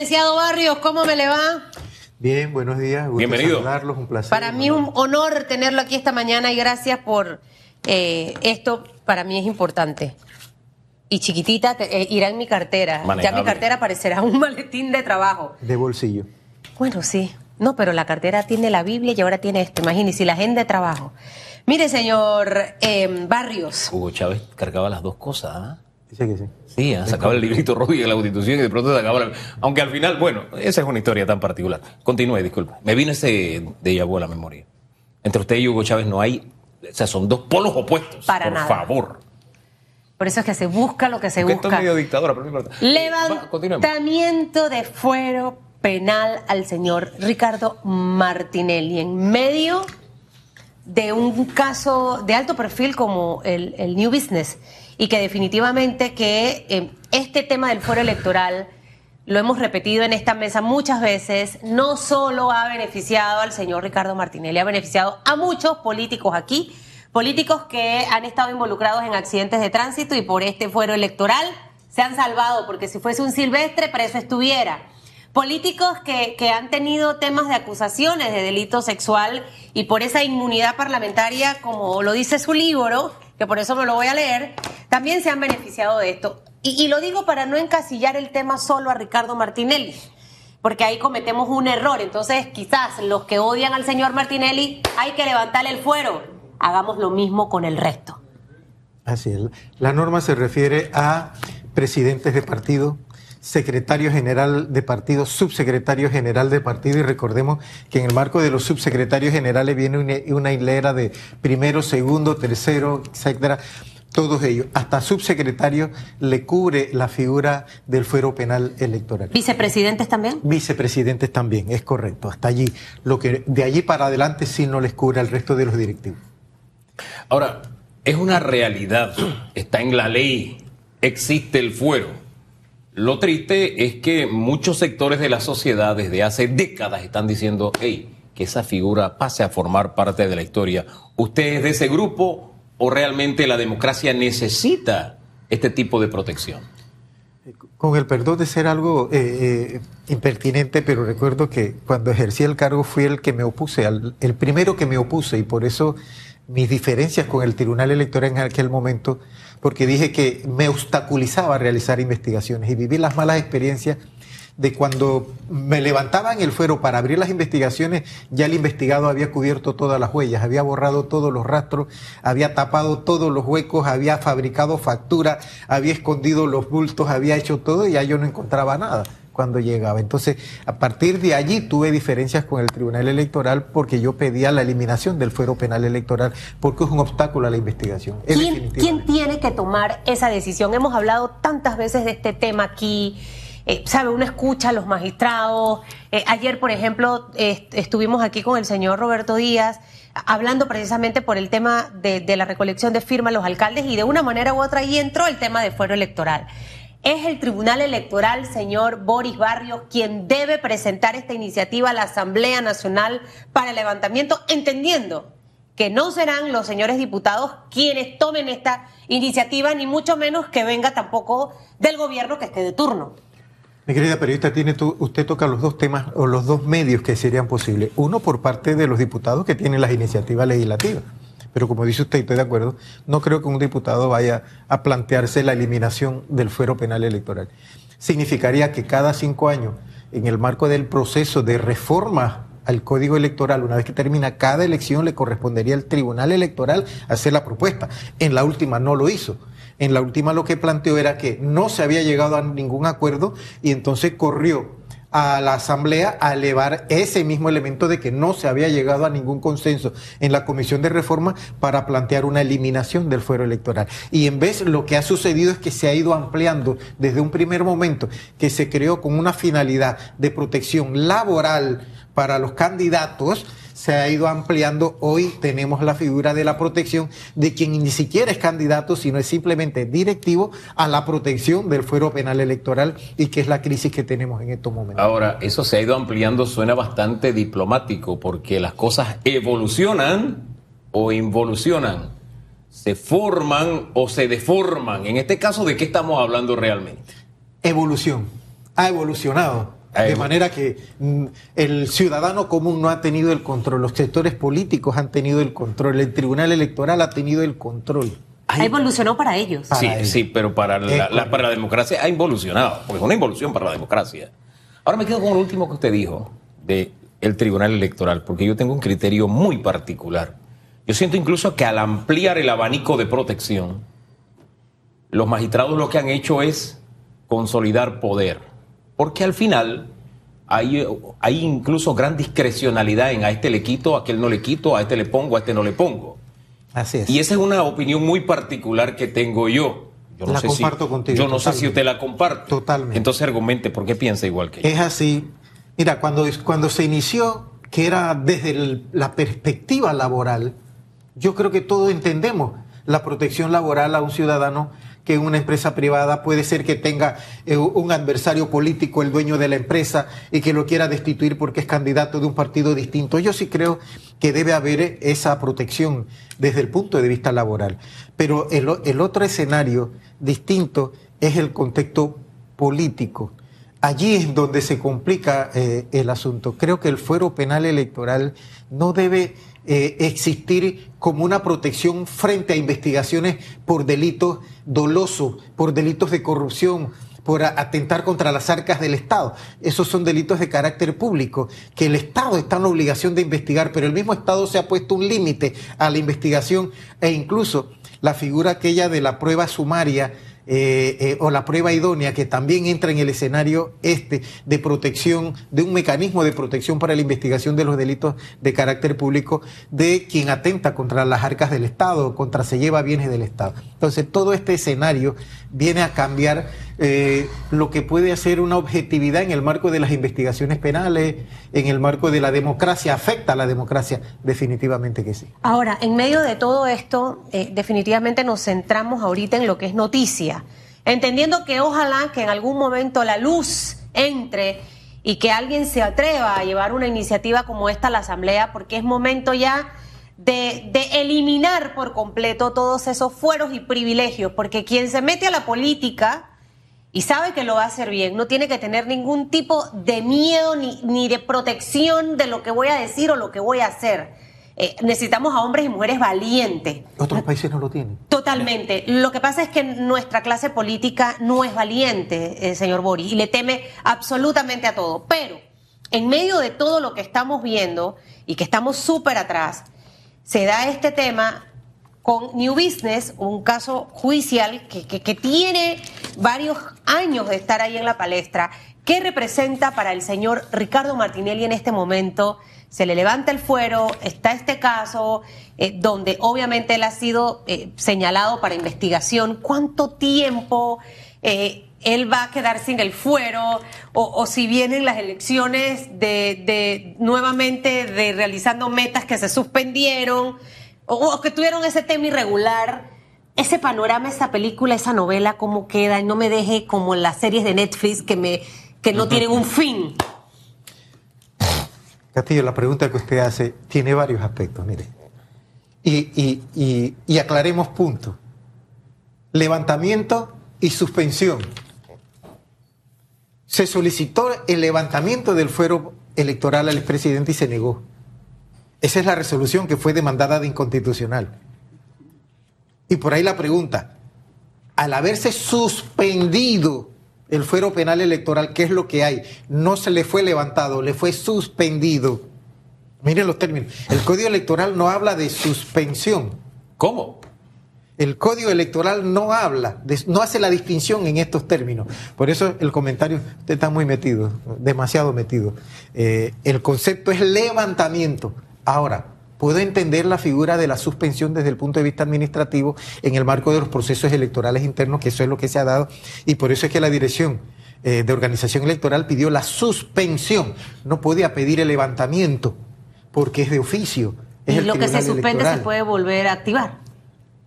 Licenciado Barrios, ¿cómo me le va? Bien, buenos días. Gusto Bienvenido. saludarlos, un placer. Para mí es un honor tenerlo aquí esta mañana y gracias por eh, esto. Para mí es importante. Y chiquitita, te- eh, irá en mi cartera. Ya Manejable. mi cartera parecerá un maletín de trabajo. De bolsillo. Bueno, sí. No, pero la cartera tiene la Biblia y ahora tiene esto. Imagínese, y la agenda de trabajo. Mire, señor eh, Barrios. Hugo Chávez cargaba las dos cosas, ¿ah? Dice que sí. Sí, sacaba el librito rojo y de la constitución y de pronto sacaba la... Aunque al final, bueno, esa es una historia tan particular. Continúe, disculpe. Me vino ese de vu a la memoria. Entre usted y Hugo Chávez no hay... O sea, son dos polos opuestos. Para por nada. favor. Por eso es que se busca lo que se Porque esto es busca. medio dictadora, pero no importa. Eh. Levantamiento de fuero penal al señor Ricardo Martinelli en medio de un caso de alto perfil como el, el New Business y que definitivamente que eh, este tema del fuero electoral lo hemos repetido en esta mesa muchas veces, no solo ha beneficiado al señor Ricardo Martinelli, ha beneficiado a muchos políticos aquí, políticos que han estado involucrados en accidentes de tránsito y por este fuero electoral se han salvado, porque si fuese un silvestre, preso estuviera. Políticos que, que han tenido temas de acusaciones de delito sexual y por esa inmunidad parlamentaria, como lo dice su libro, que por eso me lo voy a leer, también se han beneficiado de esto. Y, lo digo para no encasillar el tema solo a Ricardo Martinelli, porque ahí cometemos un error. Entonces, quizás los que odian al señor Martinelli, hay que levantarle el fuero. Hagamos lo mismo con el resto. Así es. La norma se refiere a presidentes de partido, secretario general de partido, subsecretario general de partido y recordemos que en el marco de los subsecretarios generales viene una hilera de primero, segundo, tercero, etcétera. Todos ellos, hasta subsecretario, le cubre la figura del fuero penal electoral. ¿Vicepresidentes también? Vicepresidentes también, es correcto. Hasta allí. Lo que de allí para adelante sí no les cubre al resto de los directivos. Ahora, es una realidad, está en la ley, existe el fuero. Lo triste es que muchos sectores de la sociedad desde hace décadas están diciendo, hey, que esa figura pase a formar parte de la historia. ¿Usted es de ese grupo o realmente la democracia necesita este tipo de protección? Con el perdón de ser algo eh, eh, impertinente, pero recuerdo que cuando ejercí el cargo fui el que me opuse, al- el primero que me opuse, y por eso mis diferencias con el Tribunal Electoral en aquel momento, porque dije que me obstaculizaba realizar investigaciones y viví las malas experiencias de cuando me levantaban el fuero para abrir las investigaciones, ya el investigado había cubierto todas las huellas, había borrado todos los rastros, había tapado todos los huecos, había fabricado facturas, había escondido los bultos, había hecho todo y ya yo no encontraba nada cuando llegaba. Entonces, a partir de allí tuve diferencias con el Tribunal Electoral porque yo pedía la eliminación del fuero penal electoral porque es un obstáculo a la investigación. Es ¿Quién, quién tiene que tomar esa decisión? Hemos hablado tantas veces de este tema aquí. Eh, ¿Sabe? Uno escucha a los magistrados. Eh, ayer, por ejemplo, est- estuvimos aquí con el señor Roberto Díaz hablando precisamente por el tema de, de la recolección de firmas los alcaldes y de una manera u otra ahí entró el tema de fuero electoral. Es el Tribunal Electoral, señor Boris Barrios, quien debe presentar esta iniciativa a la Asamblea Nacional para el levantamiento, entendiendo que no serán los señores diputados quienes tomen esta iniciativa, ni mucho menos que venga tampoco del gobierno que esté de turno. Mi querida periodista, tiene usted toca los dos temas o los dos medios que serían posibles. Uno por parte de los diputados que tienen las iniciativas legislativas. Pero como dice usted, estoy de acuerdo, no creo que un diputado vaya a plantearse la eliminación del fuero penal electoral. Significaría que cada cinco años, en el marco del proceso de reforma al código electoral, una vez que termina cada elección, le correspondería al Tribunal Electoral hacer la propuesta. En la última no lo hizo. En la última lo que planteó era que no se había llegado a ningún acuerdo y entonces corrió a la Asamblea a elevar ese mismo elemento de que no se había llegado a ningún consenso en la Comisión de Reforma para plantear una eliminación del fuero electoral. Y en vez lo que ha sucedido es que se ha ido ampliando desde un primer momento que se creó con una finalidad de protección laboral para los candidatos, se ha ido ampliando. Hoy tenemos la figura de la protección de quien ni siquiera es candidato, sino es simplemente directivo a la protección del fuero penal electoral y que es la crisis que tenemos en estos momentos. Ahora, eso se ha ido ampliando, suena bastante diplomático, porque las cosas evolucionan o involucionan, se forman o se deforman. En este caso, ¿de qué estamos hablando realmente? Evolución. Ha evolucionado. De manera que mm, el ciudadano común no ha tenido el control, los sectores políticos han tenido el control, el Tribunal Electoral ha tenido el control. Ha evolucionado para ellos. sí, sí, pero para la, para la democracia ha involucionado, porque es una involución para la democracia. Ahora me quedo con lo último que usted dijo de el Tribunal Electoral, porque yo tengo un criterio muy particular. Yo siento incluso que al ampliar el abanico de protección, los magistrados lo que han hecho es consolidar poder, porque al final hay, hay incluso gran discrecionalidad en a este le quito, a aquel no le quito, a este le pongo, a este no le pongo. Así es. Y esa es una opinión muy particular que tengo yo. Yo no la sé comparto si, contigo. Yo no sé si usted la comparte. Totalmente. Entonces argumente por qué piensa igual que yo. Es así. Mira, cuando, cuando se inició, que era desde la perspectiva laboral, yo creo que todos entendemos la protección laboral a un ciudadano que una empresa privada puede ser que tenga eh, un adversario político, el dueño de la empresa, y que lo quiera destituir porque es candidato de un partido distinto. Yo sí creo que debe haber esa protección desde el punto de vista laboral. Pero el, otro escenario distinto es el contexto político. Allí es donde se complica eh, el asunto. Creo que el fuero penal electoral no debe eh, existir como una protección frente a investigaciones por delitos dolosos, por delitos de corrupción, por atentar contra las arcas del Estado. Esos son delitos de carácter público, que el Estado está en la obligación de investigar, pero el mismo Estado se ha puesto un límite a la investigación e incluso la figura aquella de la prueba sumaria eh, eh, o la prueba idónea que también entra en el escenario este de protección, de un mecanismo de protección para la investigación de los delitos de carácter público de quien atenta contra las arcas del Estado, contra se lleva bienes del Estado. Entonces, todo este escenario viene a cambiar eh, lo que puede hacer una objetividad en el marco de las investigaciones penales, en el marco de la democracia, afecta a la democracia, definitivamente que sí. Ahora, en medio de todo esto, definitivamente nos centramos ahorita en lo que es noticia entendiendo que ojalá que en algún momento la luz entre y que alguien se atreva a llevar una iniciativa como esta a la Asamblea, porque es momento ya de, eliminar por completo todos esos fueros y privilegios, porque quien se mete a la política y sabe que lo va a hacer bien, no tiene que tener ningún tipo de miedo ni, ni de protección de lo que voy a decir o lo que voy a hacer eh, necesitamos a hombres y mujeres valientes. Otros países no lo tienen. Totalmente. Lo que pasa es que nuestra clase política no es valiente, eh, señor Boris, y le teme absolutamente a todo. Pero en medio de todo lo que estamos viendo y que estamos súper atrás, se da este tema con New Business, un caso judicial que, que, tiene varios años de estar ahí en la palestra. ¿Qué representa para el señor Ricardo Martinelli en este momento? se le levanta el fuero, está este caso eh, donde obviamente él ha sido eh, señalado para investigación. ¿Cuánto tiempo eh, él va a quedar sin el fuero? O, si vienen las elecciones de, nuevamente de realizando metas que se suspendieron o, que tuvieron ese tema irregular. Ese panorama, esa película, esa novela, cómo queda y no me deje como las series de Netflix que, me, que no tienen un fin. Castillo, la pregunta que usted hace tiene varios aspectos, mire. Y, aclaremos puntos. Levantamiento y suspensión. Se solicitó el levantamiento del fuero electoral al expresidente y se negó. Esa es la resolución que fue demandada de inconstitucional. Y por ahí la pregunta, al haberse suspendido el fuero penal electoral, ¿qué es lo que hay? No se le fue levantado, le fue suspendido. Miren los términos. El código electoral no habla de suspensión. ¿Cómo? El código electoral no habla, no hace la distinción en estos términos. Por eso el comentario, usted está muy metido, demasiado metido. Eh, el concepto es levantamiento. Ahora, Puedo entender la figura de la suspensión desde el punto de vista administrativo en el marco de los procesos electorales internos, que eso es lo que se ha dado, y por eso es que la dirección eh, de organización electoral pidió la suspensión. No podía pedir el levantamiento, porque es de oficio. y lo que se suspende se puede volver a activar.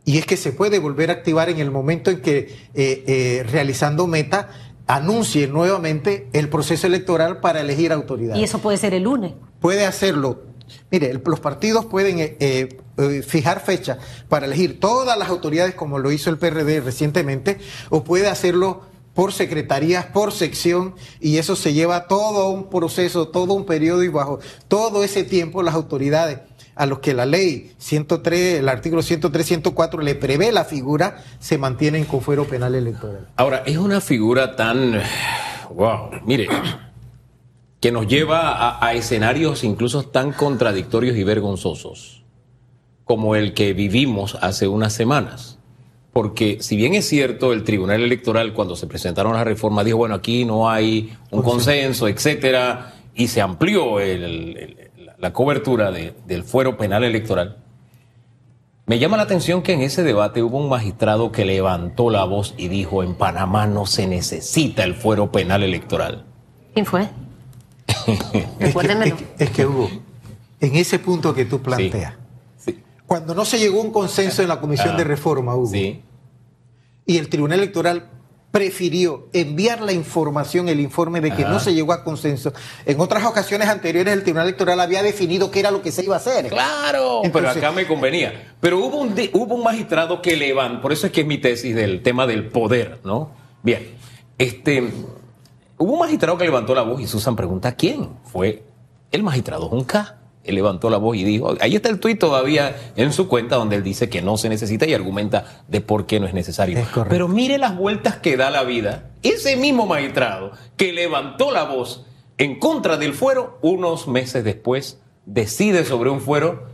Y es que se puede volver a activar en el momento en que, eh, eh, realizando meta, anuncie nuevamente el proceso electoral para elegir autoridad. Y eso puede ser el lunes. Puede hacerlo Mire, los partidos pueden eh, eh, eh, fijar fecha para elegir todas las autoridades como lo hizo el PRD recientemente, o puede hacerlo por secretarías, por sección, y eso se lleva todo un proceso, todo un periodo y bajo todo ese tiempo las autoridades a los que la ley 103, el artículo 103, 104 le prevé la figura, se mantienen con fuero penal electoral. Ahora, es una figura tan, wow, mire, que nos lleva a, a escenarios incluso tan contradictorios y vergonzosos como el que vivimos hace unas semanas. Porque si bien es cierto, el Tribunal Electoral cuando se presentaron las reformas dijo, bueno, aquí no hay un consenso, etcétera, y se amplió el- el- la cobertura de- del fuero penal electoral. Me llama la atención que en ese debate hubo un magistrado que levantó la voz y dijo, en Panamá no se necesita el fuero penal electoral. ¿Quién fue? Es que, Recuérdenmelo. es que- es que, Hugo, en ese punto que tú planteas, Sí. cuando no se llegó a un consenso en la Comisión Ah, de Reforma, Hugo, Sí. y el Tribunal Electoral prefirió enviar la información, el informe de que Ajá. no se llegó a consenso. En otras ocasiones anteriores el Tribunal Electoral había definido qué era lo que se iba a hacer. Claro, pero acá me convenía. Pero hubo un, hubo un magistrado que levantó, por eso es que es mi tesis del tema del poder, ¿no? Bien, este, hubo un magistrado que levantó la voz y Susan pregunta, ¿quién? Fue el magistrado Junca. Él levantó la voz y dijo, ahí está el tuit todavía en su cuenta donde él dice que no se necesita y argumenta de por qué no es necesario. Es. Pero mire las vueltas que da la vida. Ese mismo magistrado que levantó la voz en contra del fuero, unos meses después decide sobre un fuero,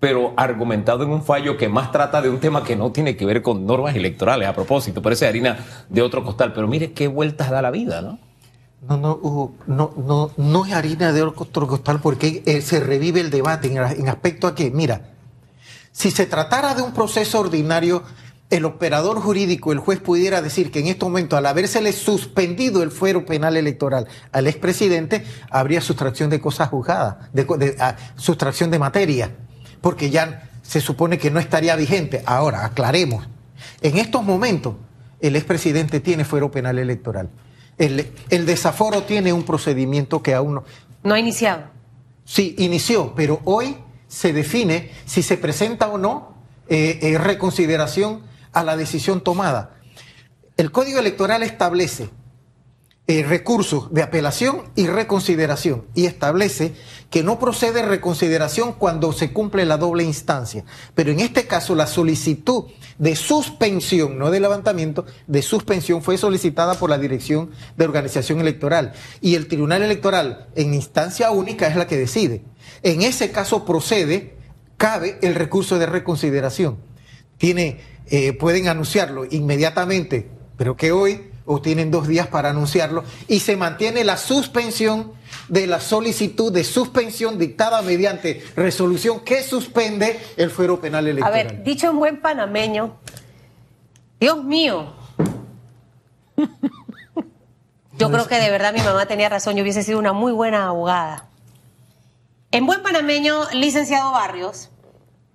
pero argumentado en un fallo que más trata de un tema que no tiene que ver con normas electorales a propósito, parece harina de otro costal. Pero mire qué vueltas da la vida, ¿no? No, no, Hugo, no, no, no es harina de otro costal porque eh, se revive el debate en, aspecto a que, mira, si se tratara de un proceso ordinario, el operador jurídico, el juez pudiera decir que en este momento, al habérsele suspendido el fuero penal electoral al expresidente, habría sustracción de cosas juzgadas, de- ah, sustracción de materia, porque ya se supone que no estaría vigente. Ahora, aclaremos, en estos momentos, el expresidente tiene fuero penal electoral. El, el desaforo tiene un procedimiento que aún no, No ha iniciado. Sí, inició, pero hoy se define si se presenta o no eh, eh, reconsideración a la decisión tomada. El Código Electoral establece eh, recursos de apelación y reconsideración y establece que no procede reconsideración cuando se cumple la doble instancia. Pero en este caso la solicitud de suspensión, no de levantamiento, de suspensión fue solicitada por la Dirección de Organización Electoral y el Tribunal Electoral en instancia única es la que decide. En ese caso procede, cabe el recurso de reconsideración. Tiene, eh, pueden anunciarlo inmediatamente, pero que hoy o tienen dos días para anunciarlo y se mantiene la suspensión de la solicitud de suspensión dictada mediante resolución que suspende el fuero penal A electoral. ver, dicho en buen panameño, Dios mío. Yo creo que de verdad mi mamá tenía razón, yo hubiese sido una muy buena abogada. En buen panameño, licenciado Barrios,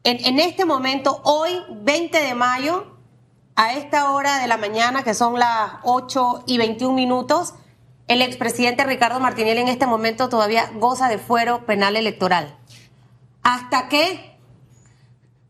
en, en este momento, hoy, 20 de mayo, a esta hora de la mañana, que son las 8 y 21 minutos, el expresidente Ricardo Martinelli en este momento todavía goza de fuero penal electoral. ¿Hasta qué?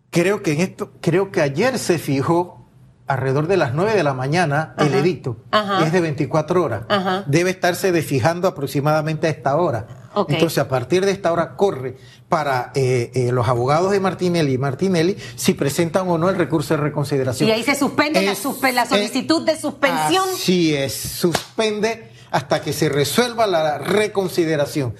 Creo que en esto, creo que ayer se fijó alrededor de las 9 de la mañana el edicto. Ajá. Es de 24 horas. Ajá. Debe estarse desfijando aproximadamente a esta hora. Entonces, a partir de esta hora corre para eh, eh, los abogados de Martinelli y Martinelli si presentan o no el recurso de reconsideración. Y ahí se suspende la, Es- suspe- la solicitud de suspensión. Así es, suspende hasta que se resuelva la reconsideración.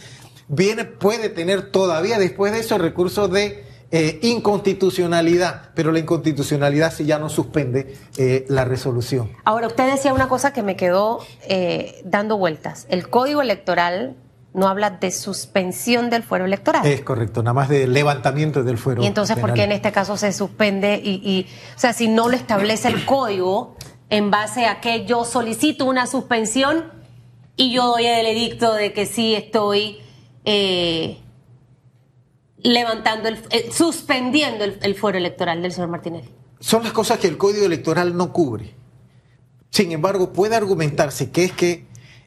Viene, puede tener todavía después de eso el recurso de eh, inconstitucionalidad, pero la inconstitucionalidad si ya no suspende eh, la resolución. Ahora, usted decía una cosa que me quedó eh, dando vueltas. El código electoral no habla de suspensión del fuero electoral. Es correcto, nada más de levantamiento del fuero. y entonces, ¿por qué en este caso se suspende? Y, y, o sea, si no lo establece el código, en base a que yo solicito una suspensión y yo doy el edicto de que sí estoy eh, levantando, el, eh, suspendiendo el, el fuero electoral del señor Martinelli. Son las cosas que el Código Electoral no cubre. Sin embargo, puede argumentarse que es que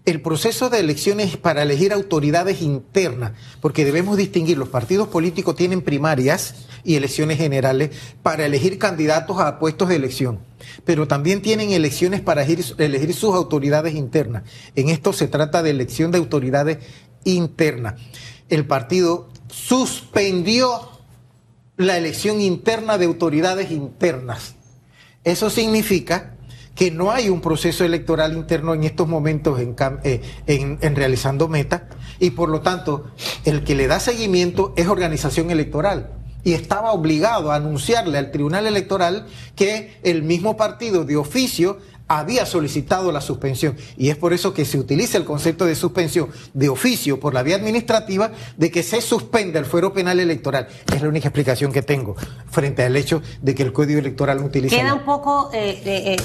el proceso de elecciones para elegir autoridades internas, porque debemos distinguir, los partidos políticos tienen primarias y elecciones generales para elegir candidatos a puestos de elección, pero también tienen elecciones para elegir, sus autoridades internas. En esto se trata de elección de autoridades internas. El partido suspendió la elección interna de autoridades internas. Eso significa que no hay un proceso electoral interno en estos momentos en, eh, en, realizando meta y por lo tanto el que le da seguimiento es organización electoral y estaba obligado a anunciarle al Tribunal Electoral que el mismo partido de oficio había solicitado la suspensión. Y es por eso que se utiliza el concepto de suspensión de oficio por la vía administrativa de que se suspende el fuero penal electoral. Es la única explicación que tengo frente al hecho de que el Código Electoral no utiliza. Queda un poco eh, eh,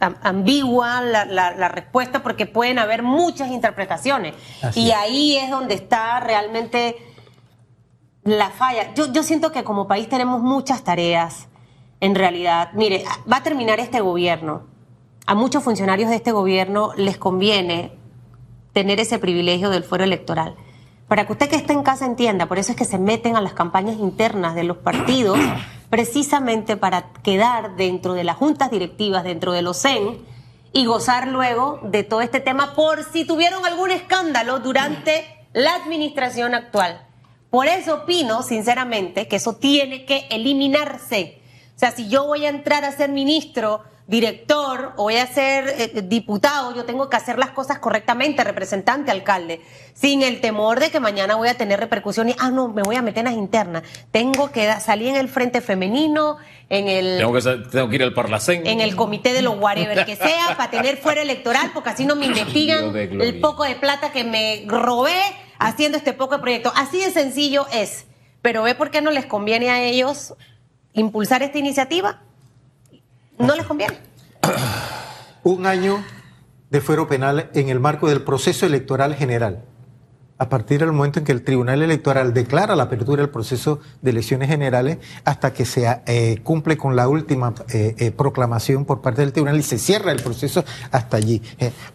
ambigua la, respuesta porque pueden haber muchas interpretaciones. y ahí es donde está realmente la falla. Yo, yo siento que como país tenemos muchas tareas. En realidad, mire, va a terminar este gobierno a muchos funcionarios de este gobierno les conviene tener ese privilegio del fuero electoral. Para que usted que está en casa entienda, por eso es que se meten a las campañas internas de los partidos, precisamente para quedar dentro de las juntas directivas, dentro de los CEN, y gozar luego de todo este tema por si tuvieron algún escándalo durante la administración actual. Por eso opino, sinceramente, que eso tiene que eliminarse. O sea, si yo voy a entrar a ser ministro director o voy a ser eh, diputado, yo tengo que hacer las cosas correctamente, representante, alcalde, sin el temor de que mañana voy a tener repercusiones. Ah, no, me voy a meter en las internas. Tengo que salir en el frente femenino, en el... Tengo que, tengo que ir al Parlacén. En el comité de los whatever que sea, para tener fuera electoral, porque así no me investigan el poco de plata que me robé haciendo este poco de proyecto. Así de sencillo es. Pero ve por qué no les conviene a ellos impulsar esta iniciativa no les conviene. Un año de fuero penal en el marco del proceso electoral general. A partir del momento en que el Tribunal Electoral declara la apertura del proceso de elecciones generales hasta que se eh, cumple con la última eh, eh, proclamación por parte del Tribunal y se cierra el proceso hasta allí.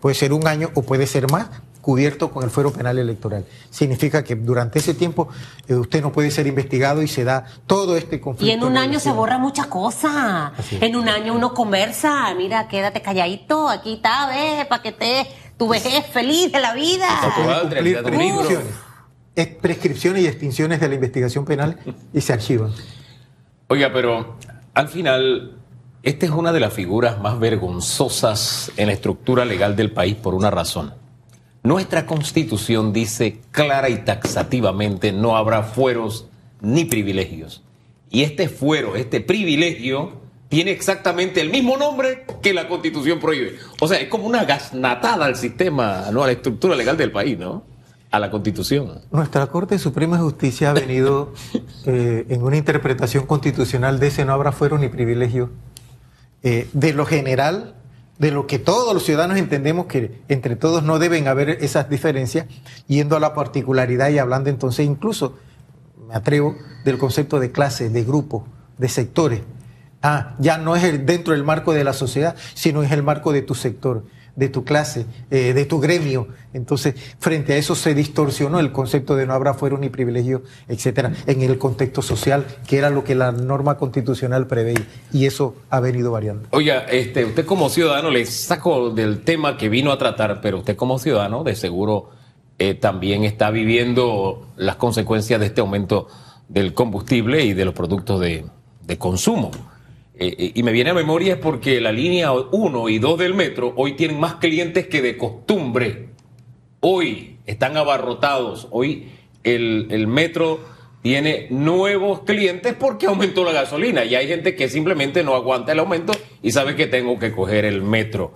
puede ser un año o puede ser más, cubierto con el fuero penal electoral. Significa que durante ese tiempo eh, usted no puede ser investigado y se da todo este conflicto. Y en un año se borra muchas cosas. En un año uno conversa, mira, quédate calladito, aquí está, ve, para que te tu vejez feliz de la vida. Es prescripciones y extinciones de la investigación penal y se archivan. Oiga, pero al final, esta es una de las figuras más vergonzosas en la estructura legal del país por una razón nuestra constitución dice clara y taxativamente no habrá fueros ni privilegios. Y este fuero, este privilegio, tiene exactamente el mismo nombre que la constitución prohíbe. O sea, es como una gasnatada al sistema, no a la estructura legal del país, ¿no? A la constitución. Nuestra Corte Suprema de Justicia ha venido eh, en una interpretación constitucional de ese no habrá fuero ni privilegio. Eh, de lo general, de lo que todos los ciudadanos entendemos que entre todos no deben haber esas diferencias, yendo a la particularidad y hablando entonces incluso, me atrevo, del concepto de clase, de grupo, de sectores. Ah, ya no es dentro del marco de la sociedad, sino es el marco de tu sector de tu clase, eh, de tu gremio. Entonces, frente a eso se distorsionó el concepto de no habrá fuero ni privilegio, etcétera, en el contexto social, que era lo que la norma constitucional preveía. Y eso ha venido variando. Oiga, este, usted como ciudadano, le saco del tema que vino a tratar, pero usted como ciudadano, de seguro eh, también está viviendo las consecuencias de este aumento del combustible y de los productos de, de consumo. Eh, eh, y me viene a memoria es porque la línea 1 y 2 del metro hoy tienen más clientes que de costumbre. Hoy están abarrotados. Hoy el, el metro tiene nuevos clientes porque aumentó la gasolina. Y hay gente que simplemente no aguanta el aumento y sabe que tengo que coger el metro.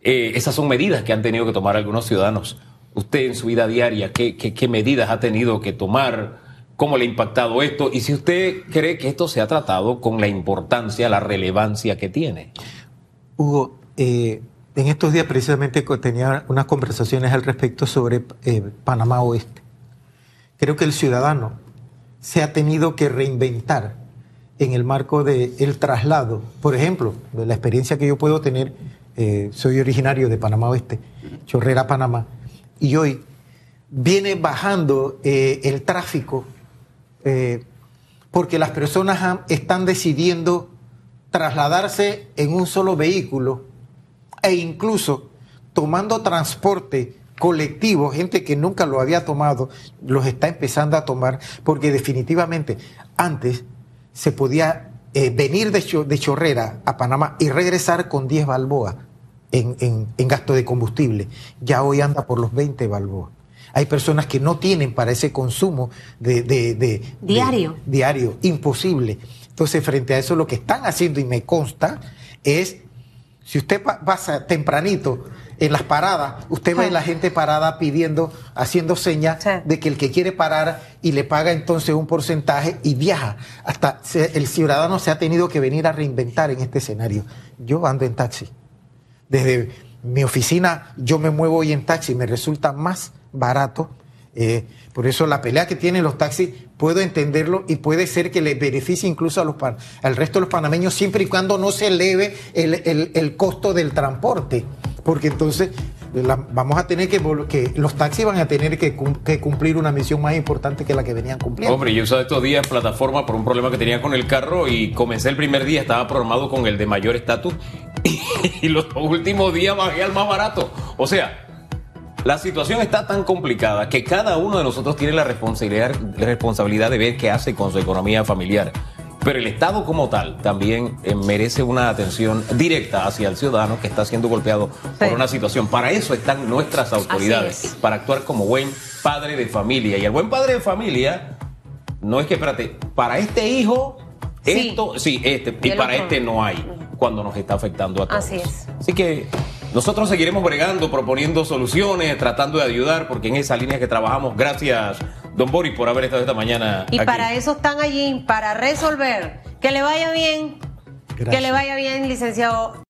Eh, esas son medidas que han tenido que tomar algunos ciudadanos. Usted en su vida diaria, ¿qué, qué, qué medidas ha tenido que tomar? Cómo le ha impactado esto y si usted cree que esto se ha tratado con la importancia, la relevancia que tiene. Hugo, eh, en estos días precisamente tenía unas conversaciones al respecto sobre eh, Panamá Oeste. Creo que el ciudadano se ha tenido que reinventar en el marco del traslado. Por ejemplo, de la experiencia que yo puedo tener, eh, soy originario de Panamá Oeste, Chorrera, Panamá, y hoy viene bajando el tráfico eh, porque las personas están decidiendo trasladarse en un solo vehículo e incluso tomando transporte colectivo, gente que nunca lo había tomado, los está empezando a tomar, porque definitivamente antes se podía eh, venir de, de Chorrera a Panamá y regresar con 10 balboas en, en- en gasto de combustible. Ya hoy anda por los 20 balboas. Hay personas que no tienen para ese consumo de, de- de- de- Diario. diario, imposible. Entonces, frente a eso, lo que están haciendo, y me consta, es, si usted pa- pasa tempranito en las paradas, usted ve Ah. la gente parada pidiendo, haciendo señas Sí. de que el que quiere parar y le paga entonces un porcentaje y viaja. Hasta el ciudadano se ha tenido que venir a reinventar en este escenario. Yo ando en taxi. Desde mi oficina yo me muevo hoy en taxi, me resulta más barato. eh, por eso la pelea que tienen los taxis, puedo entenderlo y puede ser que les beneficie incluso a los, pan- al resto de los panameños siempre y cuando no se eleve el, el- el costo del transporte. Porque entonces vamos a tener que, que los taxis van a tener que, cum- que cumplir una misión más importante que la que venían cumpliendo. Hombre, yo usado estos días plataforma por un problema que tenía con el carro y comencé el primer día, estaba programado con el de mayor estatus y los últimos días bajé al más barato. O sea, la situación está tan complicada que cada uno de nosotros tiene la responsabilidad de ver qué hace con su economía familiar. Pero el Estado como tal también eh, merece una atención directa hacia el ciudadano que está siendo golpeado por una situación. Para eso están nuestras autoridades, es. para actuar como buen padre de familia. Y el buen padre de familia no es que, espérate, para este hijo, Sí. esto, sí, este, Y para este no hay, cuando nos está afectando a todos. Así es. Así que nosotros seguiremos bregando, proponiendo soluciones, tratando de ayudar, porque en esa línea que trabajamos, gracias, don Boris, por haber estado esta mañana. Y aquí. para eso están allí, para resolver. Que le vaya bien. Que le vaya bien, licenciado